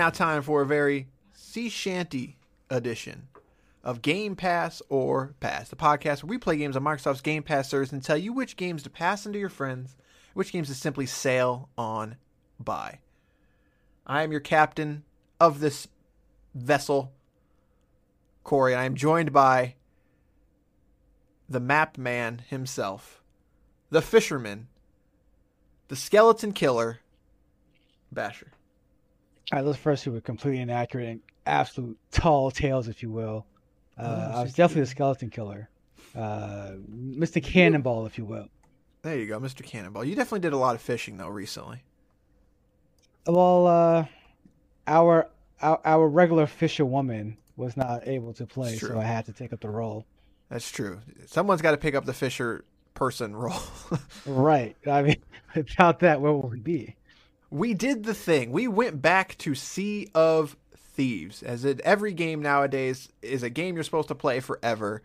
now time for a very sea shanty edition of Game Pass or Pass, the podcast where we play games on Microsoft's Game Pass service and tell you which games to pass into your friends, which games to simply sail on by. I am your captain of this vessel, Corey, and I am joined by the map man himself, the fisherman, the skeleton killer, Basher. Right, let's first do a completely inaccurate and absolute tall tales, if you will. Uh, I was definitely the skeleton killer, uh, Mr. Cannonball, if you will. There you go, Mr. Cannonball. You definitely did a lot of fishing though recently. Well, uh, our, our our regular fisherwoman was not able to play, so I had to take up the role. That's true. Someone's got to pick up the fisher person role. Right. I mean, without that, where would we be? We did the thing. We went back to Sea of Thieves, as it, every game nowadays is a game you're supposed to play forever.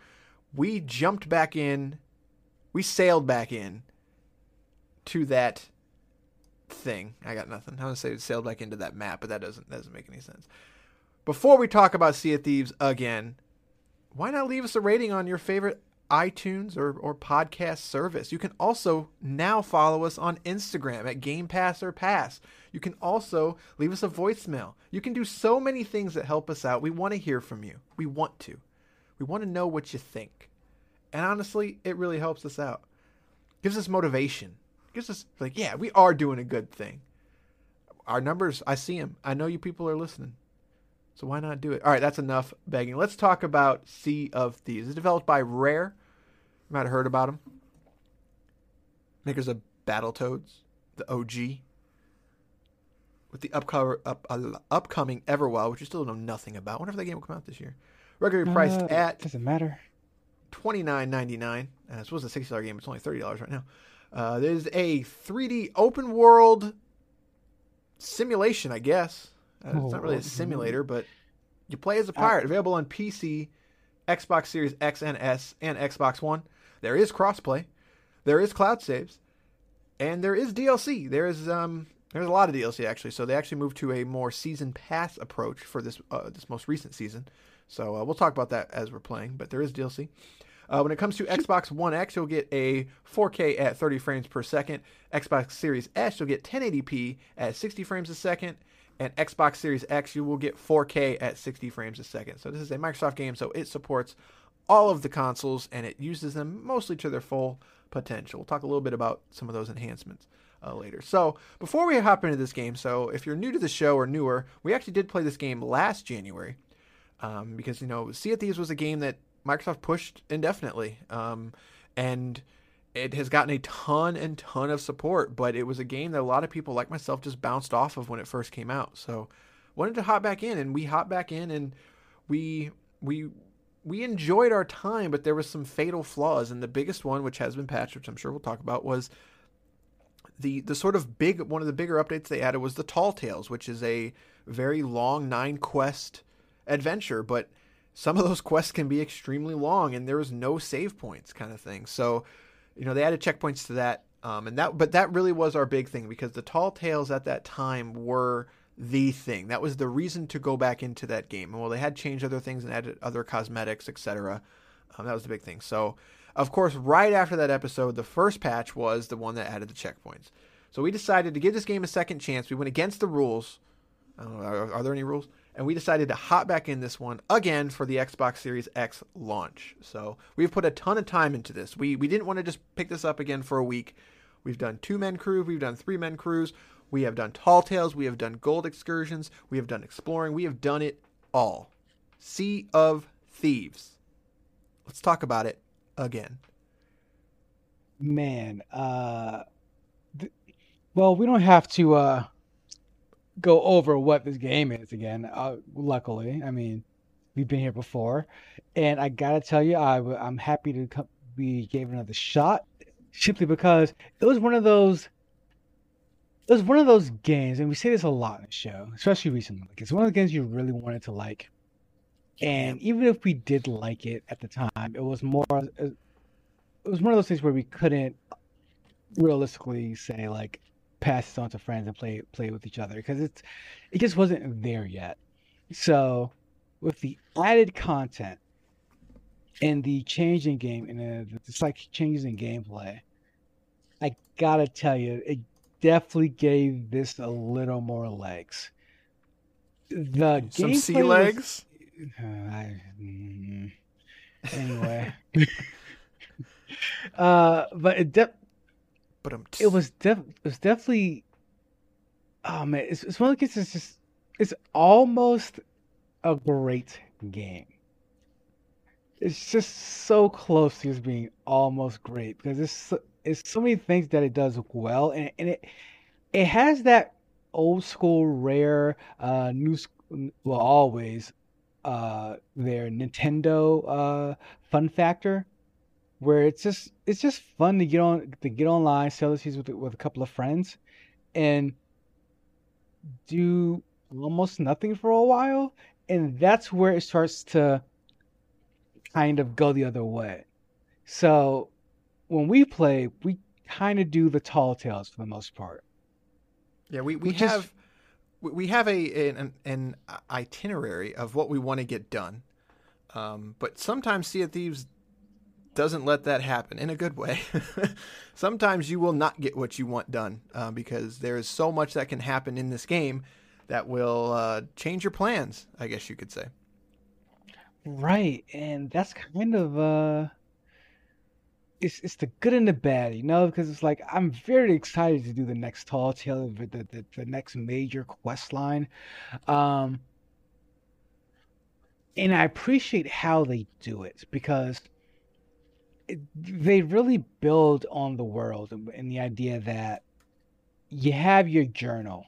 We jumped back in, we sailed back in to that thing. I got nothing. I am gonna say sailed back into that map, but that doesn't that doesn't make any sense. Before we talk about Sea of Thieves again, why not leave us a rating on your favorite iTunes or, or podcast service? You can also now follow us on Instagram at Game Pass or Pass. You can also leave us a voicemail. You can do so many things that help us out. We want to hear from you. We want to. We want to know what you think. And honestly, it really helps us out. Gives us motivation. Gives us like, yeah, we are doing a good thing. Our numbers, I see them. I know you people are listening. So why not do it? All right, that's enough begging. Let's talk about Sea of Thieves. It's developed by Rare. You might have heard about them. Makers of Battletoads, the OG. With the upcover, up, uh, upcoming Everwild, which you still know nothing about. I wonder if that game will come out this year. Regularly priced Uh, at doesn't matter. twenty nine ninety nine. Uh, this was a sixty dollar game. It's only thirty dollars right now. Uh, there's a 3D open world simulation, I guess. Uh, it's not really a Oh, simulator, but you play as a pirate. Available on PC, Xbox Series X and S, and Xbox One. There is crossplay. There is cloud saves, and there is DLC. There is um, there's a lot of DLC actually. So they actually moved to a more season pass approach for this uh, this most recent season. So uh, we'll talk about that as we're playing. But there is DLC. Uh, when it comes to Xbox One X, you'll get a 4K at 30 frames per second. Xbox Series S, you'll get 1080p at 60 frames a second. And Xbox Series X, you will get 4K at 60 frames a second. So this is a Microsoft game, so it supports all of the consoles and it uses them mostly to their full potential. We'll talk a little bit about some of those enhancements uh, later. So before we hop into this game, so if you're new to the show or newer, we actually did play this game last January um, because you know Sea of Thieves was a game that Microsoft pushed indefinitely, um, and it has gotten a ton and ton of support. But it was a game that a lot of people like myself just bounced off of when it first came out. So wanted to hop back in, and we hopped back in, and we we we enjoyed our time, but there was some fatal flaws, and the biggest one, which has been patched, which I'm sure we'll talk about, was the the sort of big one of the bigger updates they added was the Tall Tales, which is a very long nine quest adventure, but some of those quests can be extremely long, and there was no save points, kind of thing. So, you know, they added checkpoints to that, um, and that but that really was our big thing because the Tall Tales at that time were the thing. That was the reason to go back into that game. And while they had changed other things and added other cosmetics, etc., um, that was the big thing. So, of course, right after that episode, the first patch was the one that added the checkpoints. So we decided to give this game a second chance. We went against the rules. Know, are, are there any rules? And we decided to hop back in this one again for the Xbox Series X launch. So we've put a ton of time into this. We we didn't want to just pick this up again for a week. We've done two men crews. We've done three men crews. We have done tall tales. We have done gold excursions. We have done exploring. We have done it all. Sea of Thieves. Let's talk about it again. Man, uh, th- well, we don't have to uh go over what this game is again. Uh, luckily, I mean, we've been here before, and I gotta tell you, I, am happy to co- we gave another shot, simply because it was one of those. It was one of those games, and we say this a lot in the show, especially recently. Like it's one of the games you really wanted to like, and even if we did like it at the time, it was more. It was one of those things where we couldn't realistically say like pass this on to friends and play play with each other because it's it just wasn't there yet. So with the added content and the change in game and the, the slight changes in gameplay, I gotta tell you, it definitely gave this a little more legs. The Some sea gameplay was- legs. uh, I, mm, anyway, uh, but it de- But um, it was def- it was definitely oh man, it's, it's one of the cases. It's just it's almost a great game. It's just so close to just being almost great because it's so, it's so many things that it does well, and and it it has that old school rare uh new well always uh their Nintendo uh fun factor where it's just it's just fun to get on to get online sell this with with a couple of friends and do almost nothing for a while. And that's where it starts to kind of go the other way. So when we play we kind of do the tall tales for the most part. Yeah, we, we is- have we we have a an, an itinerary of what we want to get done, um, but sometimes Sea of Thieves doesn't let that happen in a good way. sometimes you will not get what you want done uh, because there is so much that can happen in this game that will uh, change your plans. I guess you could say. Right, and that's kind of uh it's it's the good and the bad, you know, because it's like I'm very excited to do the next tall tale, the the, the, next major quest line. Um and I appreciate how they do it because they really build on the world and, the idea that you have your journal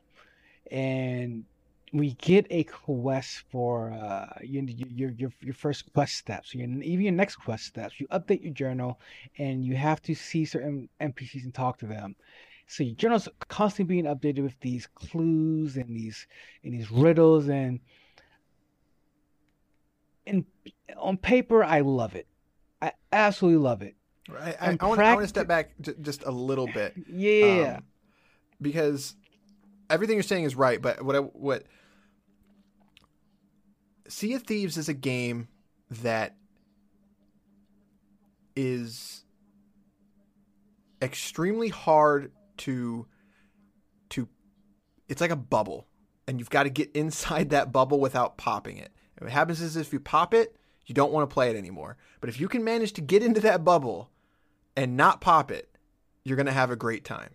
and we get a quest for uh your your your, your first quest steps your, even your next quest steps. You update your journal and you have to see certain npcs and talk to them. So your journal's constantly being updated with these clues and these and these riddles and and on paper i love it i absolutely love it I, I, And I want to step back j- just a little bit. yeah um, because everything you're saying is right. But what I, what Sea of Thieves is a game that is extremely hard to to. It's like a bubble, and you've got to get inside that bubble without popping it. And what happens is if you pop it, you don't want to play it anymore. But if you can manage to get into that bubble and not pop it, you're going to have a great time.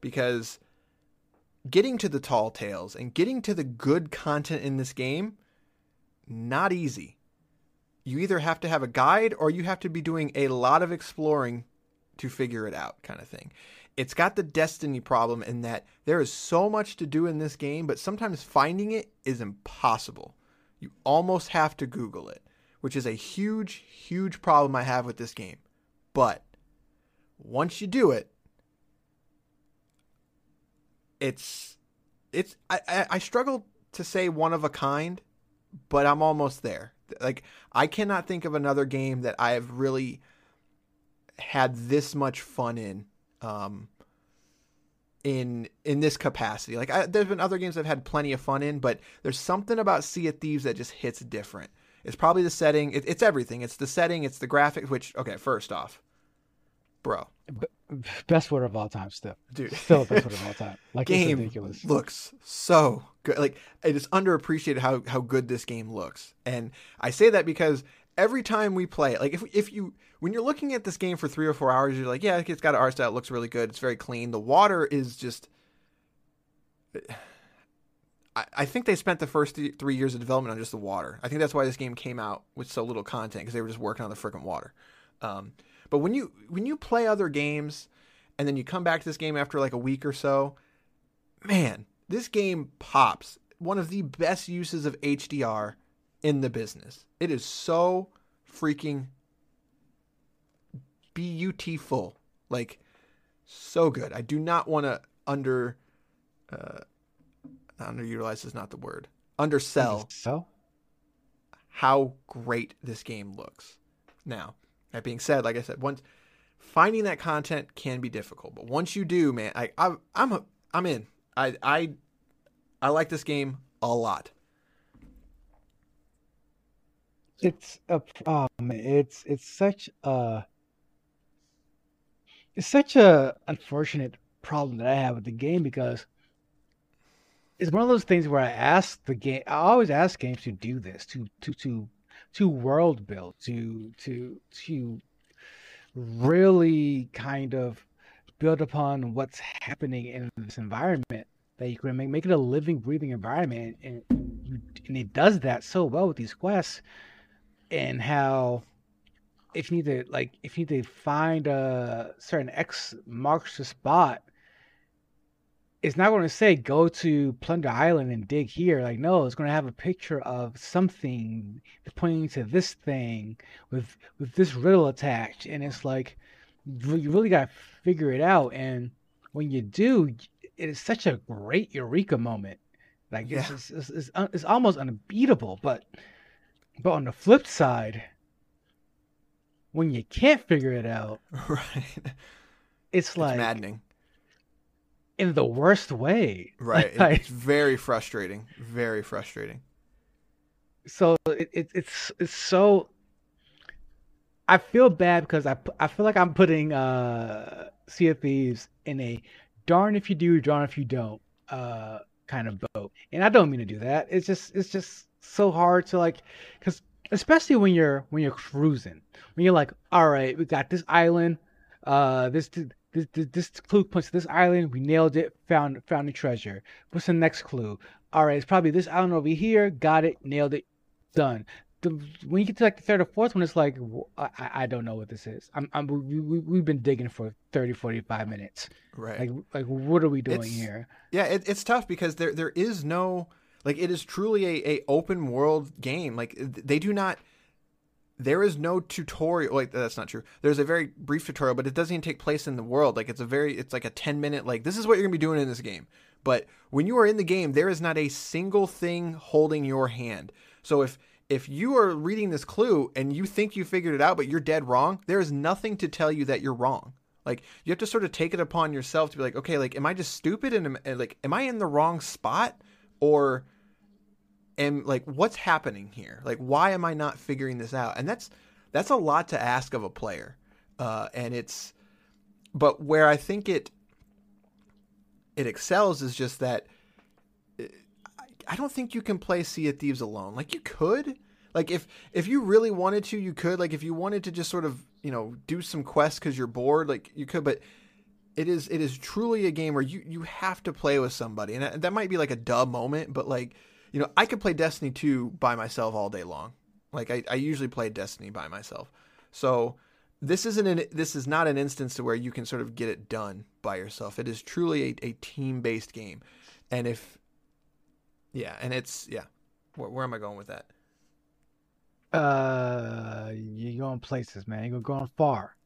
Because getting to the tall tales and getting to the good content in this game not easy. You either have to have a guide or you have to be doing a lot of exploring to figure it out kind of thing. It's got the destiny problem in that there is so much to do in this game but sometimes finding it is impossible. You almost have to google it which is a huge huge problem i have with this game but once you do it it's it's I, I, I struggle to say one of a kind, but I'm almost there. Like I cannot think of another game that I have really had this much fun in um in in this capacity. Like I, there's been other games I've had plenty of fun in, but there's something about Sea of Thieves that just hits different. It's probably the setting. It, it's everything. It's the setting. It's the graphics. Which okay, first off, bro, best word of all time still dude, still the best word of all time like it's game ridiculous looks so good. Like it is underappreciated how how good this game looks, and I say that because every time we play it, like if if you when you're looking at this game for three or four hours, you're like, yeah, it's got an art style, it looks really good, it's very clean. The water is just. I, think they spent the first th- three years of development on just the water. I think that's why this game came out with so little content because they were just working on the freaking water. Um, but when you when you play other games, and then you come back to this game after like a week or so, man, this game pops. One of the best uses of HDR in the business. It is so freaking beautiful. Like so good. I do not want to under uh underutilize is not the word. Undersell so how great this game looks. Now, that being said, like I said, once finding that content can be difficult, but once you do, man, I, I I'm a, I'm in. I I I like this game a lot. It's a um, it's it's such a it's such a unfortunate problem that I have with the game because it's one of those things where I ask the game. I always ask games to do this to to to to world build to to to really kind of build upon what's happening in this environment that you can make, make it a living, breathing environment, and, you, and it does that so well with these quests, and how if you need to like if you need to find a certain X marks the spot, it's not going to say go to Plunder Island and dig here. Like no, it's going to have a picture of something pointing to this thing with with this riddle attached, and it's like you really got to figure it out. And when you do, it is such a great eureka moment. Like yeah. it's, it's, it's, it's almost unbeatable. But but on the flip side, when you can't figure it out, right? It's like it's maddening in the worst way. Right. Like, it's very frustrating. Very frustrating. So it, it, it's it's so. I feel bad because I I feel like I'm putting uh Sea of Thieves in a darn if you do, darn if you don't uh kind of boat, and I don't mean to do that. It's just it's just so hard to like because especially when you're when you're cruising when you're like all right we got this island uh this this, this, this clue points to this island. We nailed it found found the treasure. What's the next clue? All right it's probably this island over here. Got it nailed it done. The, when you get to like the third or fourth one it's like i, I don't know what this is. I'm, I'm we, we, we've been digging for 30 45 minutes. Right. Like like what are we doing it's, here? Yeah it, it's tough because there there is no like it is truly a, a open world game. Like they do not there is no tutorial like that's not true. There's a very brief tutorial but it doesn't even take place in the world. Like it's a very it's like a 10 minute like this is what you're gonna be doing in this game. But when you are in the game there is not a single thing holding your hand. So if if you are reading this clue and you think you figured it out but you're dead wrong there is nothing to tell you that you're wrong. Like you have to sort of take it upon yourself to be like okay like am i just stupid and am, like am i in the wrong spot? Or and like what's happening here? Like why am i not figuring this out? And that's that's a lot to ask of a player. Uh, and it's but where i think it it excels is just that uh, i don't think you can play sea of thieves alone. Like you could. Like if if you really wanted to you could. Like if you wanted to just sort of you know do some quests because you're bored like you could. But it is it is truly a game where you you have to play with somebody. And that might be like a dub moment but like you know, I could play Destiny 2 by myself all day long. Like I, I usually play Destiny by myself. So this isn't an this is not an instance to where you can sort of get it done by yourself. It is truly a, a team based game. And if yeah, and it's yeah. Where, where am I going with that? Uh, you're going places, man. You're going far.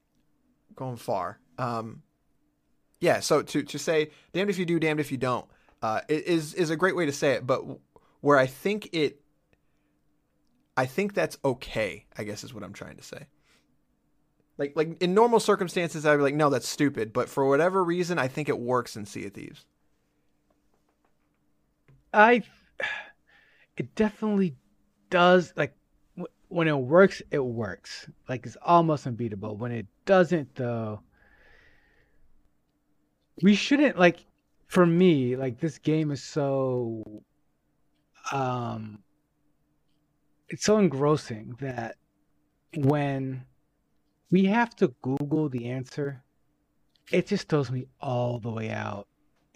Going far. Um, yeah. So to to say, damned if you do, damned if you don't, uh, is is a great way to say it. But where I think it I think that's okay, I guess is what I'm trying to say. Like like in normal circumstances I'd be like, no, that's stupid. But for whatever reason, I think it works in Sea of Thieves. I it definitely does like when it works, it works. Like it's almost unbeatable. When it doesn't though, we shouldn't like for me, like this game is so um, it's so engrossing that when we have to Google the answer, it just throws me all the way out.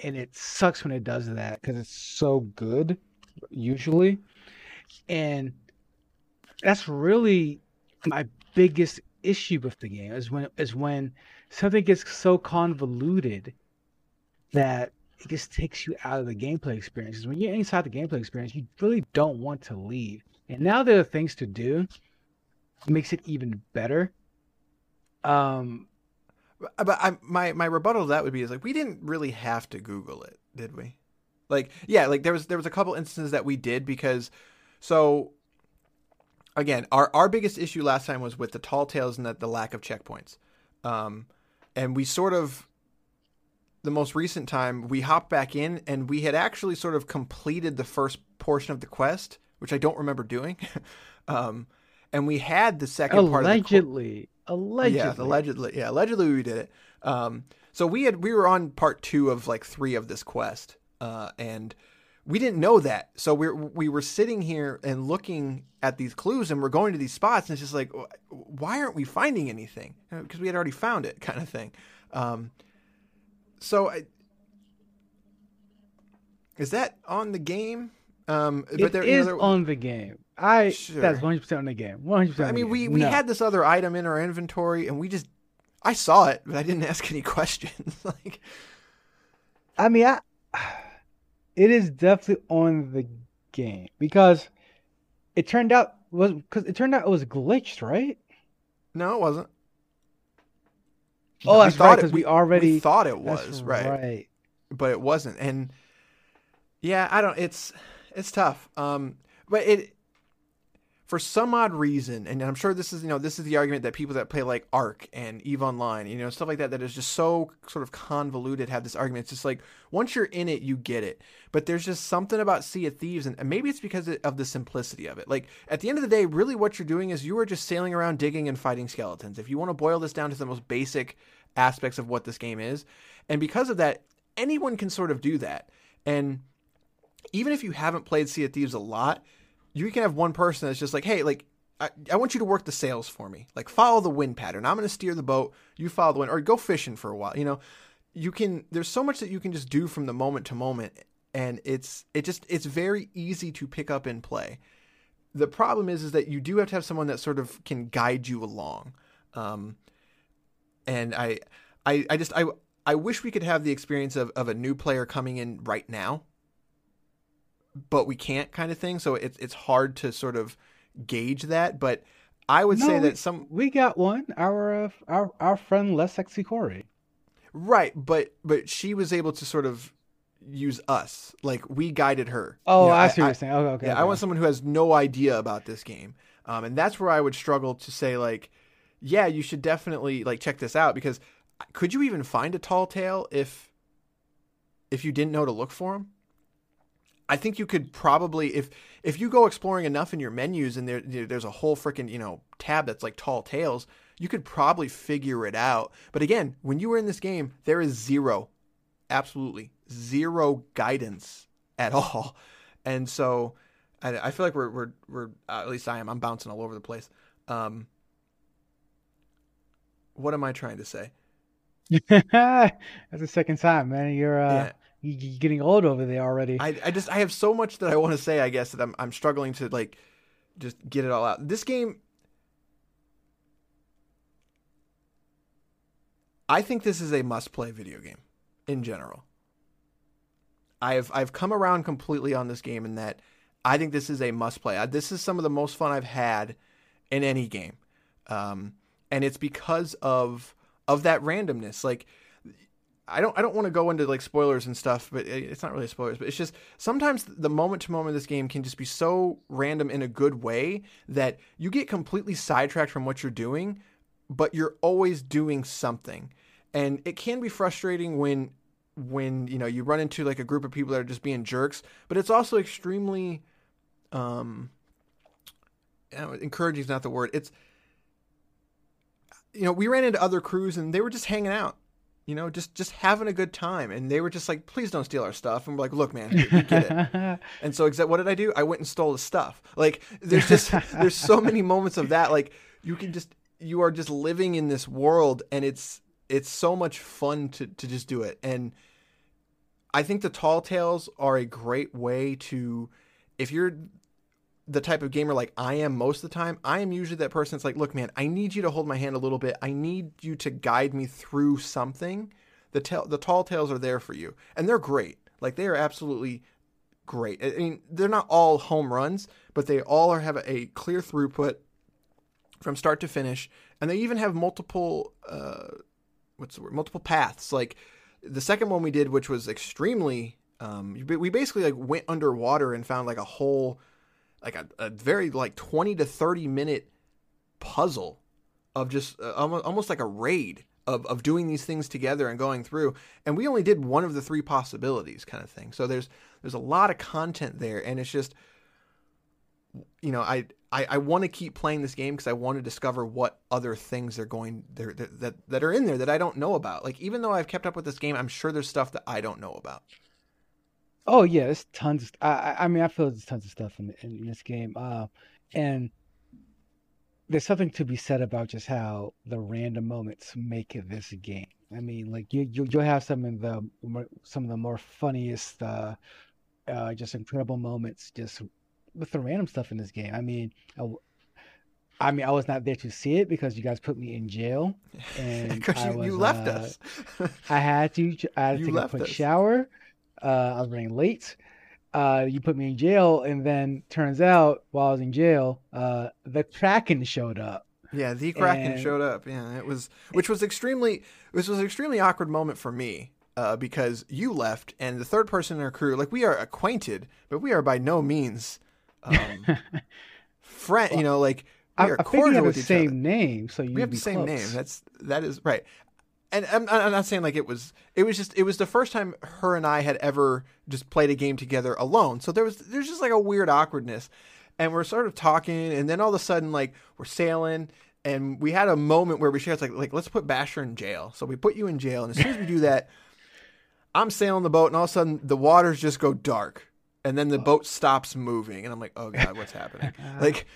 And it sucks when it does that because it's so good, usually. And that's really my biggest issue with the game is when is when something gets so convoluted that it just takes you out of the gameplay experience. When you're inside the gameplay experience, you really don't want to leave. And now there are things to do, it makes it even better. Um, but I, my my rebuttal to that would be is like we didn't really have to Google it, did we? Like yeah, like there was there was a couple instances that we did because so again our our biggest issue last time was with the tall tales and that the lack of checkpoints, um, and we sort of the most recent time, we hopped back in and we had actually sort of completed the first portion of the quest, which I don't remember doing. um, and we had the second allegedly, part of allegedly, allegedly, yeah, allegedly, yeah, allegedly we did it. Um, so we had we were on part two of like three of this quest, uh, and we didn't know that. So we we were sitting here and looking at these clues, and we're going to these spots, and it's just like, why aren't we finding anything? Because we had already found it, kind of thing. Um, so I, is that on the game? Um, it but there, is on the game. I sure. that's one hundred percent on the game. One hundred percent. I mean, we we no. had this other item in our inventory, and we just I saw it, but I didn't ask any questions. like, I mean, I it is definitely on the game because it turned out was because it turned out it was glitched, right? No, it wasn't. Oh, that's right. Because we, we, already we thought it was right. right, but it wasn't. And yeah, I don't. It's it's tough. Um, but it for some odd reason, and I'm sure this is you know this is the argument that people that play like Ark and Eve Online, you know stuff like that, that is just so sort of convoluted, have this argument. It's just like once you're in it, you get it. But there's just something about Sea of Thieves, and maybe it's because of the simplicity of it. Like at the end of the day, really what you're doing is you are just sailing around, digging and fighting skeletons. If you want to boil this down to the most basic aspects of what this game is, and because of that, anyone can sort of do that. And even if you haven't played Sea of Thieves a lot you can have one person that's just like, hey, like I, I, want you to work the sails for me. Like follow the wind pattern. I'm going to steer the boat. You follow the wind, or go fishing for a while. You know, you can. There's so much that you can just do from the moment to moment, and it's it just it's very easy to pick up and play. The problem is is that you do have to have someone that sort of can guide you along. Um, and I, I, I just I I wish we could have the experience of of a new player coming in right now but we can't kind of thing. So it's it's hard to sort of gauge that. But I would no, say we, that some we got one. Our uh, our our friend Les Sexy Corey. Right, but but she was able to sort of use us. Like we guided her. Oh, you know, I see what you're saying. Okay, okay. Yeah, okay. I want someone who has no idea about this game, um, and that's where I would struggle to say like, yeah, you should definitely like check this out because could you even find a tall tale if if you didn't know to look for them? I think you could probably if if you go exploring enough in your menus and there there's a whole freaking you know tab that's like tall tales, you could probably figure it out. But again, when you were in this game, there is zero, absolutely zero guidance at all, and so I, I feel like we're we're we're uh, at least I am I'm bouncing all over the place. Um, what am I trying to say? That's the second time, man. You're uh, yeah you're getting old over there already. I, I just I have so much that I want to say. I guess that I'm I'm struggling to like just get it all out. This game, I think this is a must play video game in general. I've I've come around completely on this game in that I think this is a must play. This is some of the most fun I've had in any game, um, and it's because of of that randomness. Like I don't I don't want to go into like spoilers and stuff, but it's not really spoilers. But it's just sometimes the moment to moment of this game can just be so random in a good way that you get completely sidetracked from what you're doing, but you're always doing something, and it can be frustrating when when you know you run into like a group of people that are just being jerks. But it's also extremely um, encouraging is not the word. It's you know we ran into other crews and they were just hanging out you know, just just having a good time. And they were just like, please don't steal our stuff. And we're like, look, man, we get it. and so, except what did I do? I went and stole the stuff. Like, there's just there's so many moments of that. Like, you can just you are just living in this world, and it's it's so much fun to to just do it. And I think the tall tales are a great way to if you're the type of gamer like I am most of the time, I am usually that person that's like, look, man, I need you to hold my hand a little bit. I need you to guide me through something. The the tall tales are there for you, and they're great. Like they are absolutely great. I mean, they're not all home runs, but they all are, have a clear throughput from start to finish, and they even have multiple uh, what's the word? Multiple paths. Like the second one we did, which was extremely, um, we basically like went underwater and found like a whole like a, a very like 20 to 30 minute puzzle of just uh, almost, like a raid of of doing these things together and going through. And we only did one of the three possibilities, kind of thing. So there's there's a lot of content there, and it's just you know I I, I want to keep playing this game because I want to discover what other things they're going they're, that that are in there that I don't know about. Like even though I've kept up with this game, I'm sure there's stuff that I don't know about. Oh yeah, there's tons. Of, I I mean I feel there's tons of stuff in in this game, uh, and there's something to be said about just how the random moments make this game. I mean, like you you you'll have some of the some of the more funniest, uh, uh, just incredible moments just with the random stuff in this game. I mean, I, I mean, I was not there to see it because you guys put me in jail, and because you, was, you left uh, us. I had to. I had to You take a quick us. shower. Uh, I was running late. Uh, you put me in jail, and then turns out while I was in jail, uh, the Kraken showed up. Yeah, the Kraken And- showed up. Yeah, it was which was extremely this was an extremely awkward moment for me uh, because you left and the third person in our crew like we are acquainted, but we are by no means um, friend. you know, like we I, are I cordial have with the same other. name, so you We have the same name. That's that is right. And I'm, I'm not saying like it was. It was just. It was the first time her and I had ever just played a game together alone. So there was. There's just like a weird awkwardness, and we're sort of talking, and then all of a sudden, like we're sailing, and we had a moment where we shared like, like let's put Basher in jail. So we put you in jail, and as soon as we do that, I'm sailing the boat, and all of a sudden the waters just go dark, and then the boat stops moving, and I'm like, oh god, what's oh, happening? like.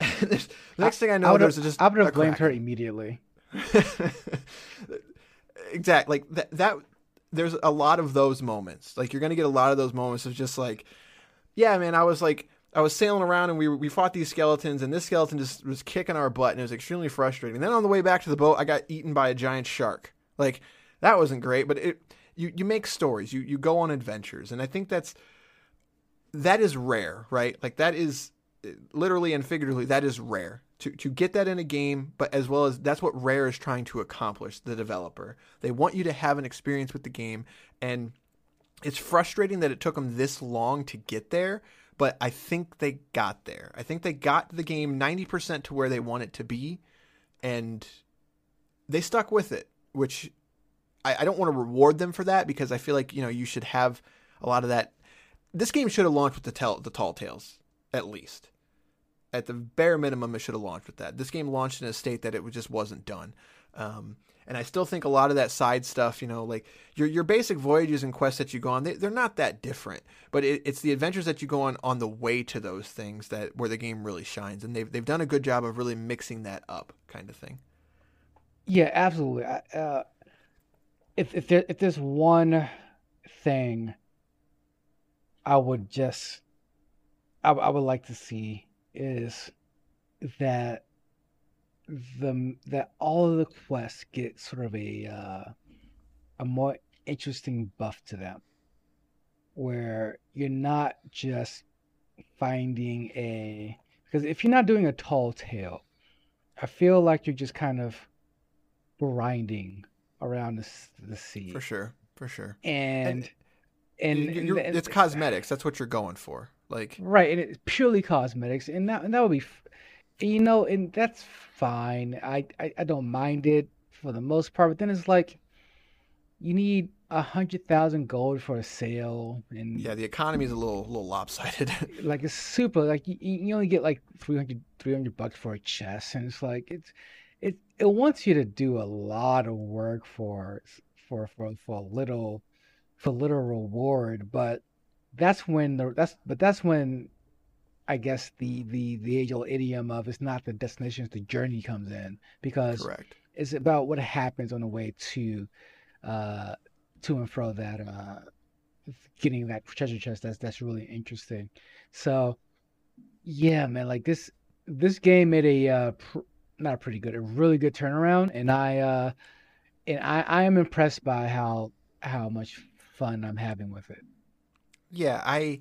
next thing I know, I would there's just I would have blamed her immediately. exactly like that that there's a lot of those moments. Like you're gonna get a lot of those moments of just like yeah man i was like i was sailing around and we we fought these skeletons and this skeleton just was kicking our butt and it was extremely frustrating. Then on the way back to the boat i got eaten by a giant shark. Like that wasn't great but it you you make stories you you go on adventures and i think that's that is rare right? Like that is literally and figuratively that is rare to to get that in a game but as well as that's what rare is trying to accomplish the developer. They want you to have an experience with the game and it's frustrating that it took them this long to get there but i think they got there. I think they got the game 90% to where they want it to be and they stuck with it which I, I don't want to reward them for that because i feel like you know you should have a lot of that. This game should have launched with the tell the tall tales at least at the bare minimum, it should have launched with that. This game launched in a state that it just wasn't done. Um, and I still think a lot of that side stuff, you know, like your your basic voyages and quests that you go on, they, they're not that different. But it, it's the adventures that you go on on the way to those things that where the game really shines, and they've they've done a good job of really mixing that up, kind of thing. Yeah, absolutely. Uh, if if there if there's one thing I would just I, I would like to see is that the that all of the quests get sort of a uh, a more interesting buff to them, where you're not just finding a because if you're not doing a tall tale, I feel like you're just kind of grinding around the, the sea. For sure, for sure. And and, and you're- th- it's cosmetics. That's what you're going for. Like right, and it's purely cosmetics, and that and that would be, you know, and that's fine. I, I I don't mind it for the most part, but then it's like, you need a hundred thousand gold for a sail, and yeah, the economy is a little little lopsided. like it's super like you, you only get like 300, 300 bucks for a chest and it's like it's it it wants you to do a lot of work for for for for a little for little reward but that's when the that's but that's when I guess the the the age old idiom of it's not the destination it's the journey comes in. Because Correct. it's about what happens on the way to uh to and fro that uh getting that treasure chest that's that's really interesting. So yeah man like this this game made a uh pr- not a pretty good a really good turnaround. And i uh and i i am impressed by how how much fun i'm having with it Yeah, I.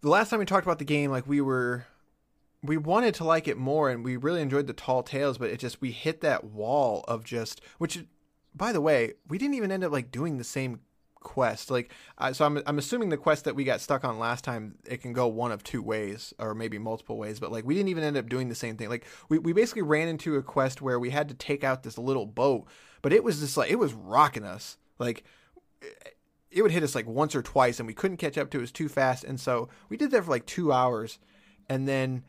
The last time we talked about the game, like we were, we wanted to like it more, and we really enjoyed the tall tales, but it just we hit that wall of just which, by the way, we didn't even end up like doing the same quest. Like, uh, so I'm I'm assuming the quest that we got stuck on last time it can go one of two ways or maybe multiple ways. But like, we didn't even end up doing the same thing. Like, we we basically ran into a quest where we had to take out this little boat, but it was just like it was rocking us. Like, it would hit us like once or twice, and we couldn't catch up to it. It was too fast, and so we did that for like two hours, and then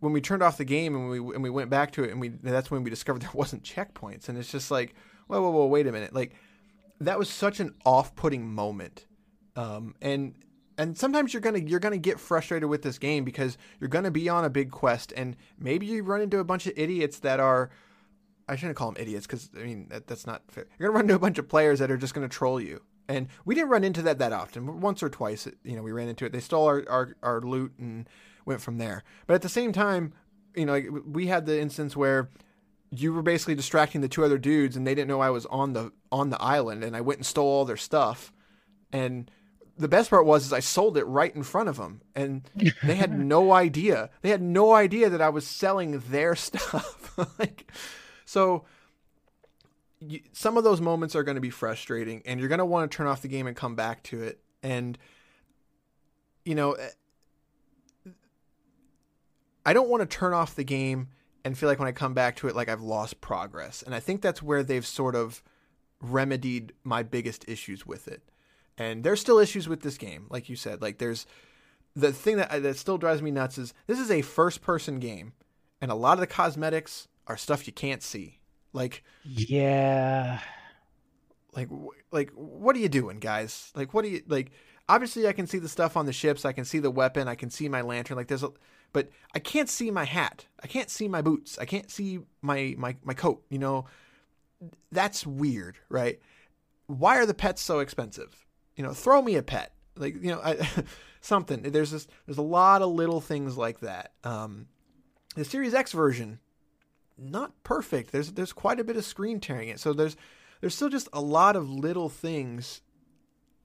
when we turned off the game and we and we went back to it, and we that's when we discovered there wasn't checkpoints, and it's just like, whoa, whoa, whoa, wait a minute, like that was such an off-putting moment, um, and and sometimes you're gonna you're gonna get frustrated with this game because you're gonna be on a big quest, and maybe you run into a bunch of idiots that are. I shouldn't call them idiots because I mean that, that's not fair. You're gonna run into a bunch of players that are just gonna troll you, and we didn't run into that that often. Once or twice, you know, we ran into it. They stole our, our, our loot and went from there. But at the same time, you know, we had the instance where you were basically distracting the two other dudes, and they didn't know I was on the on the island, and I went and stole all their stuff. And the best part was is I sold it right in front of them, and they had no idea. They had no idea that I was selling their stuff. like, so you, some of those moments are going to be frustrating and you're going to want to turn off the game and come back to it. And you know eh, I don't want to turn off the game and feel like when I come back to it like I've lost progress. And I think that's where they've sort of remedied my biggest issues with it. And there's still issues with this game like you said. Like there's the thing that that still drives me nuts is this is a first person game and a lot of the cosmetics are stuff you can't see like, yeah, like, like, what are you doing, guys? Like, what are you like? Obviously, I can see the stuff on the ships. I can see the weapon. I can see my lantern. Like, there's a, but I can't see my hat. I can't see my boots. I can't see my my my coat. You know, that's weird, right? Why are the pets so expensive? You know, throw me a pet. Like, you know, I, something. There's this. There's a lot of little things like that. Um, the Series X version not perfect. There's there's quite a bit of screen tearing it. So there's there's still just a lot of little things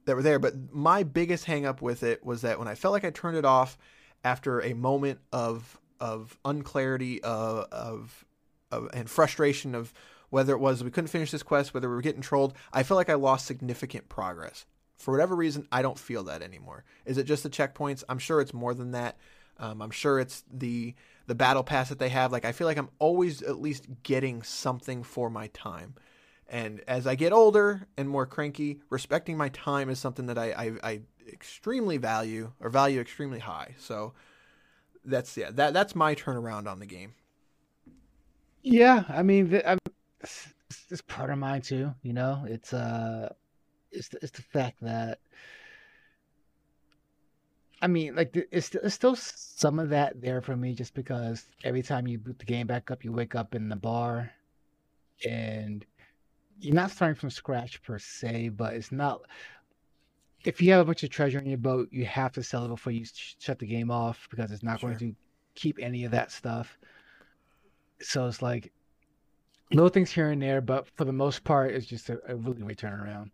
that were there. But my biggest hangup with it was that when I felt like I turned it off after a moment of of unclarity of, of, of and frustration of whether it was we couldn't finish this quest, whether we were getting trolled, I felt like I lost significant progress. For whatever reason, I don't feel that anymore. Is it just the checkpoints? I'm sure it's more than that. Um, I'm sure it's the the battle pass that they have. Like I feel like I'm always at least getting something for my time. And as I get older and more cranky, respecting my time is something that I, I, I extremely value or value extremely high. So that's yeah that that's my turnaround on the game. Yeah, I mean, the, I'm, it's part of mine too. You know, it's uh, it's the, it's the fact that I mean, like it's, it's still some of that there for me, just because every time you boot the game back up, you wake up in the bar, and you're not starting from scratch per se, but it's not. If you have a bunch of treasure in your boat, you have to sell it before you sh- shut the game off because it's not sure. going to keep any of that stuff. So it's like little things here and there, but for the most part, it's just a, a really great turnaround.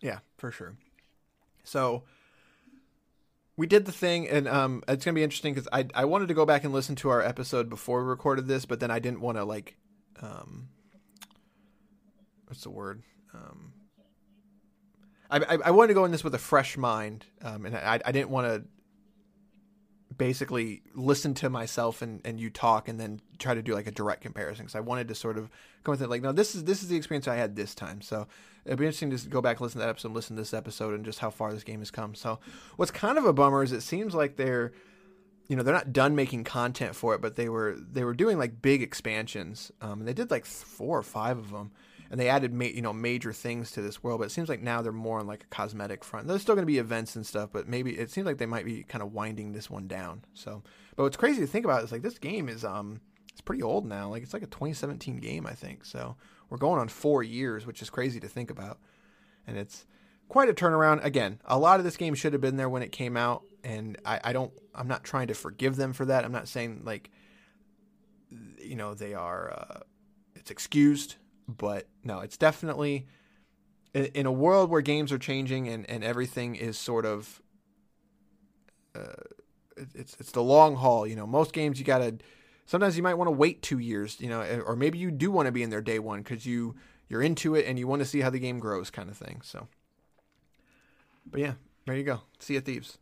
Yeah, for sure. So we did the thing, and um, it's gonna be interesting because I I wanted to go back and listen to our episode before we recorded this, but then I didn't want to like, um, what's the word? Um, I, I, I wanted to go in this with a fresh mind, um, and I I didn't want to basically listen to myself and, and you talk and then try to do like a direct comparison because I wanted to sort of go with it like no this is this is the experience I had this time so it'd be interesting to go back and listen to that episode listen to this episode and just how far this game has come. So what's kind of a bummer is it seems like they're you know they're not done making content for it but they were they were doing like big expansions um, and they did like four or five of them and they added ma- you know major things to this world but it seems like now they're more on like a cosmetic front. There's still going to be events and stuff but maybe it seems like they might be kind of winding this one down so. But what's crazy to think about is like this game is um it's pretty old now like it's like a 2017 game i think so we're going on four years which is crazy to think about and it's quite a turnaround again a lot of this game should have been there when it came out and i, I don't i'm not trying to forgive them for that i'm not saying like you know they are uh, it's excused but no, it's definitely in a world where games are changing and, and everything is sort of uh, it's it's the long haul. You know, most games you gotta. Sometimes you might want to wait two years. You know, or maybe you do want to be in there day one because you you're into it and you want to see how the game grows, kind of thing. So, But yeah, there you go. Sea of Thieves.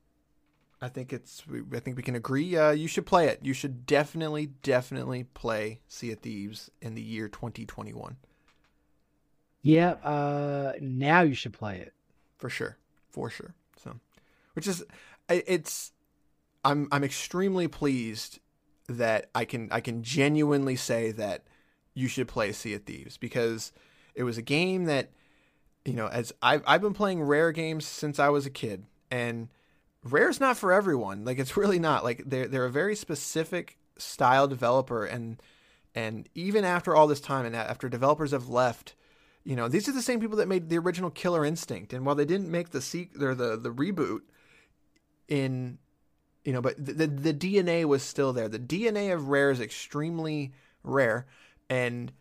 I think it's. I think we can agree. Uh, you should play it. You should definitely, definitely play Sea of Thieves in the year 2021. Yeah. Uh, now you should play it for sure, for sure. So, which is, it's. I'm I'm extremely pleased that I can I can genuinely say that you should play Sea of Thieves because it was a game that you know as I've I've been playing rare games since I was a kid and Rare's not for everyone. Like it's really not. Like they're they're a very specific style developer, and and even after all this time, and after developers have left, you know these are the same people that made the original Killer Instinct. And while they didn't make the seek or the the reboot in you know, but the, the the DNA was still there. The DNA of Rare is extremely rare, and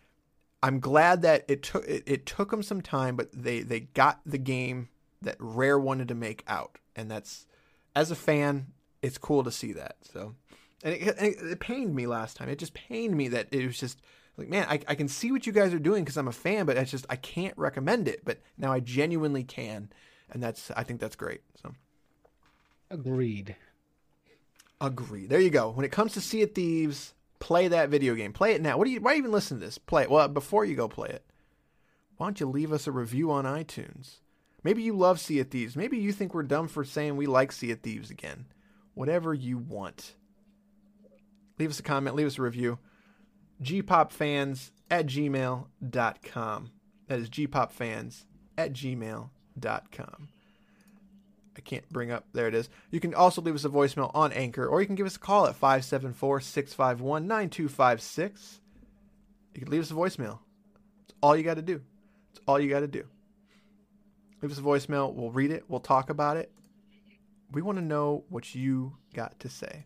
I'm glad that it took it, it took them some time, but they they got the game that Rare wanted to make out, and that's as a fan, it's cool to see that. So, and it, it, it, pained me last time. It just pained me that it was just like, man, I, I can see what you guys are doing because I'm a fan, but it's just I can't recommend it. But now I genuinely can, and that's I think that's great. So, agreed. Agreed. There you go. When it comes to Sea of Thieves, play that video game. Play it now. What do you? Why even listen to this? Play it. Well, before you go play it, why don't you leave us a review on iTunes? Maybe you love Sea of Thieves. Maybe you think we're dumb for saying we like Sea of Thieves again. Whatever you want. Leave us a comment, leave us a review. gpopfans at gmail.com. That is gpopfans at gmail.com. I can't bring up, there it is. You can also leave us a voicemail on Anchor, or you can give us a call at 574 651 9256. You can leave us a voicemail. It's all you got to do. It's all you got to do. Leave us a voicemail. We'll read it. We'll talk about it. We want to know what you got to say.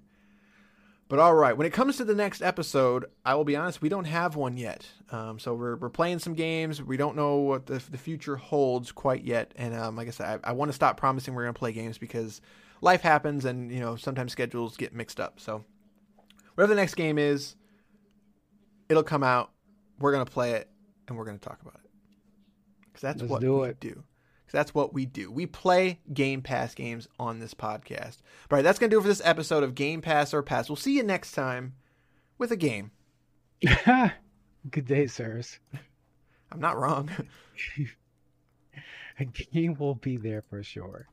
But all right, when it comes to the next episode, I will be honest, we don't have one yet. Um, so we're, we're playing some games. We don't know what the, the future holds quite yet. And um, like I said, I, I want to stop promising we're going to play games because life happens and, you know, sometimes schedules get mixed up. So whatever the next game is, it'll come out. We're going to play it and we're going to talk about it. Because that's Let's what do we it. do. That's what we do. We play Game Pass games on this podcast. All right, that's going to do it for this episode of Game Pass or Pass. We'll see you next time with a game. Good day, sirs. I'm not wrong. a game will be there for sure.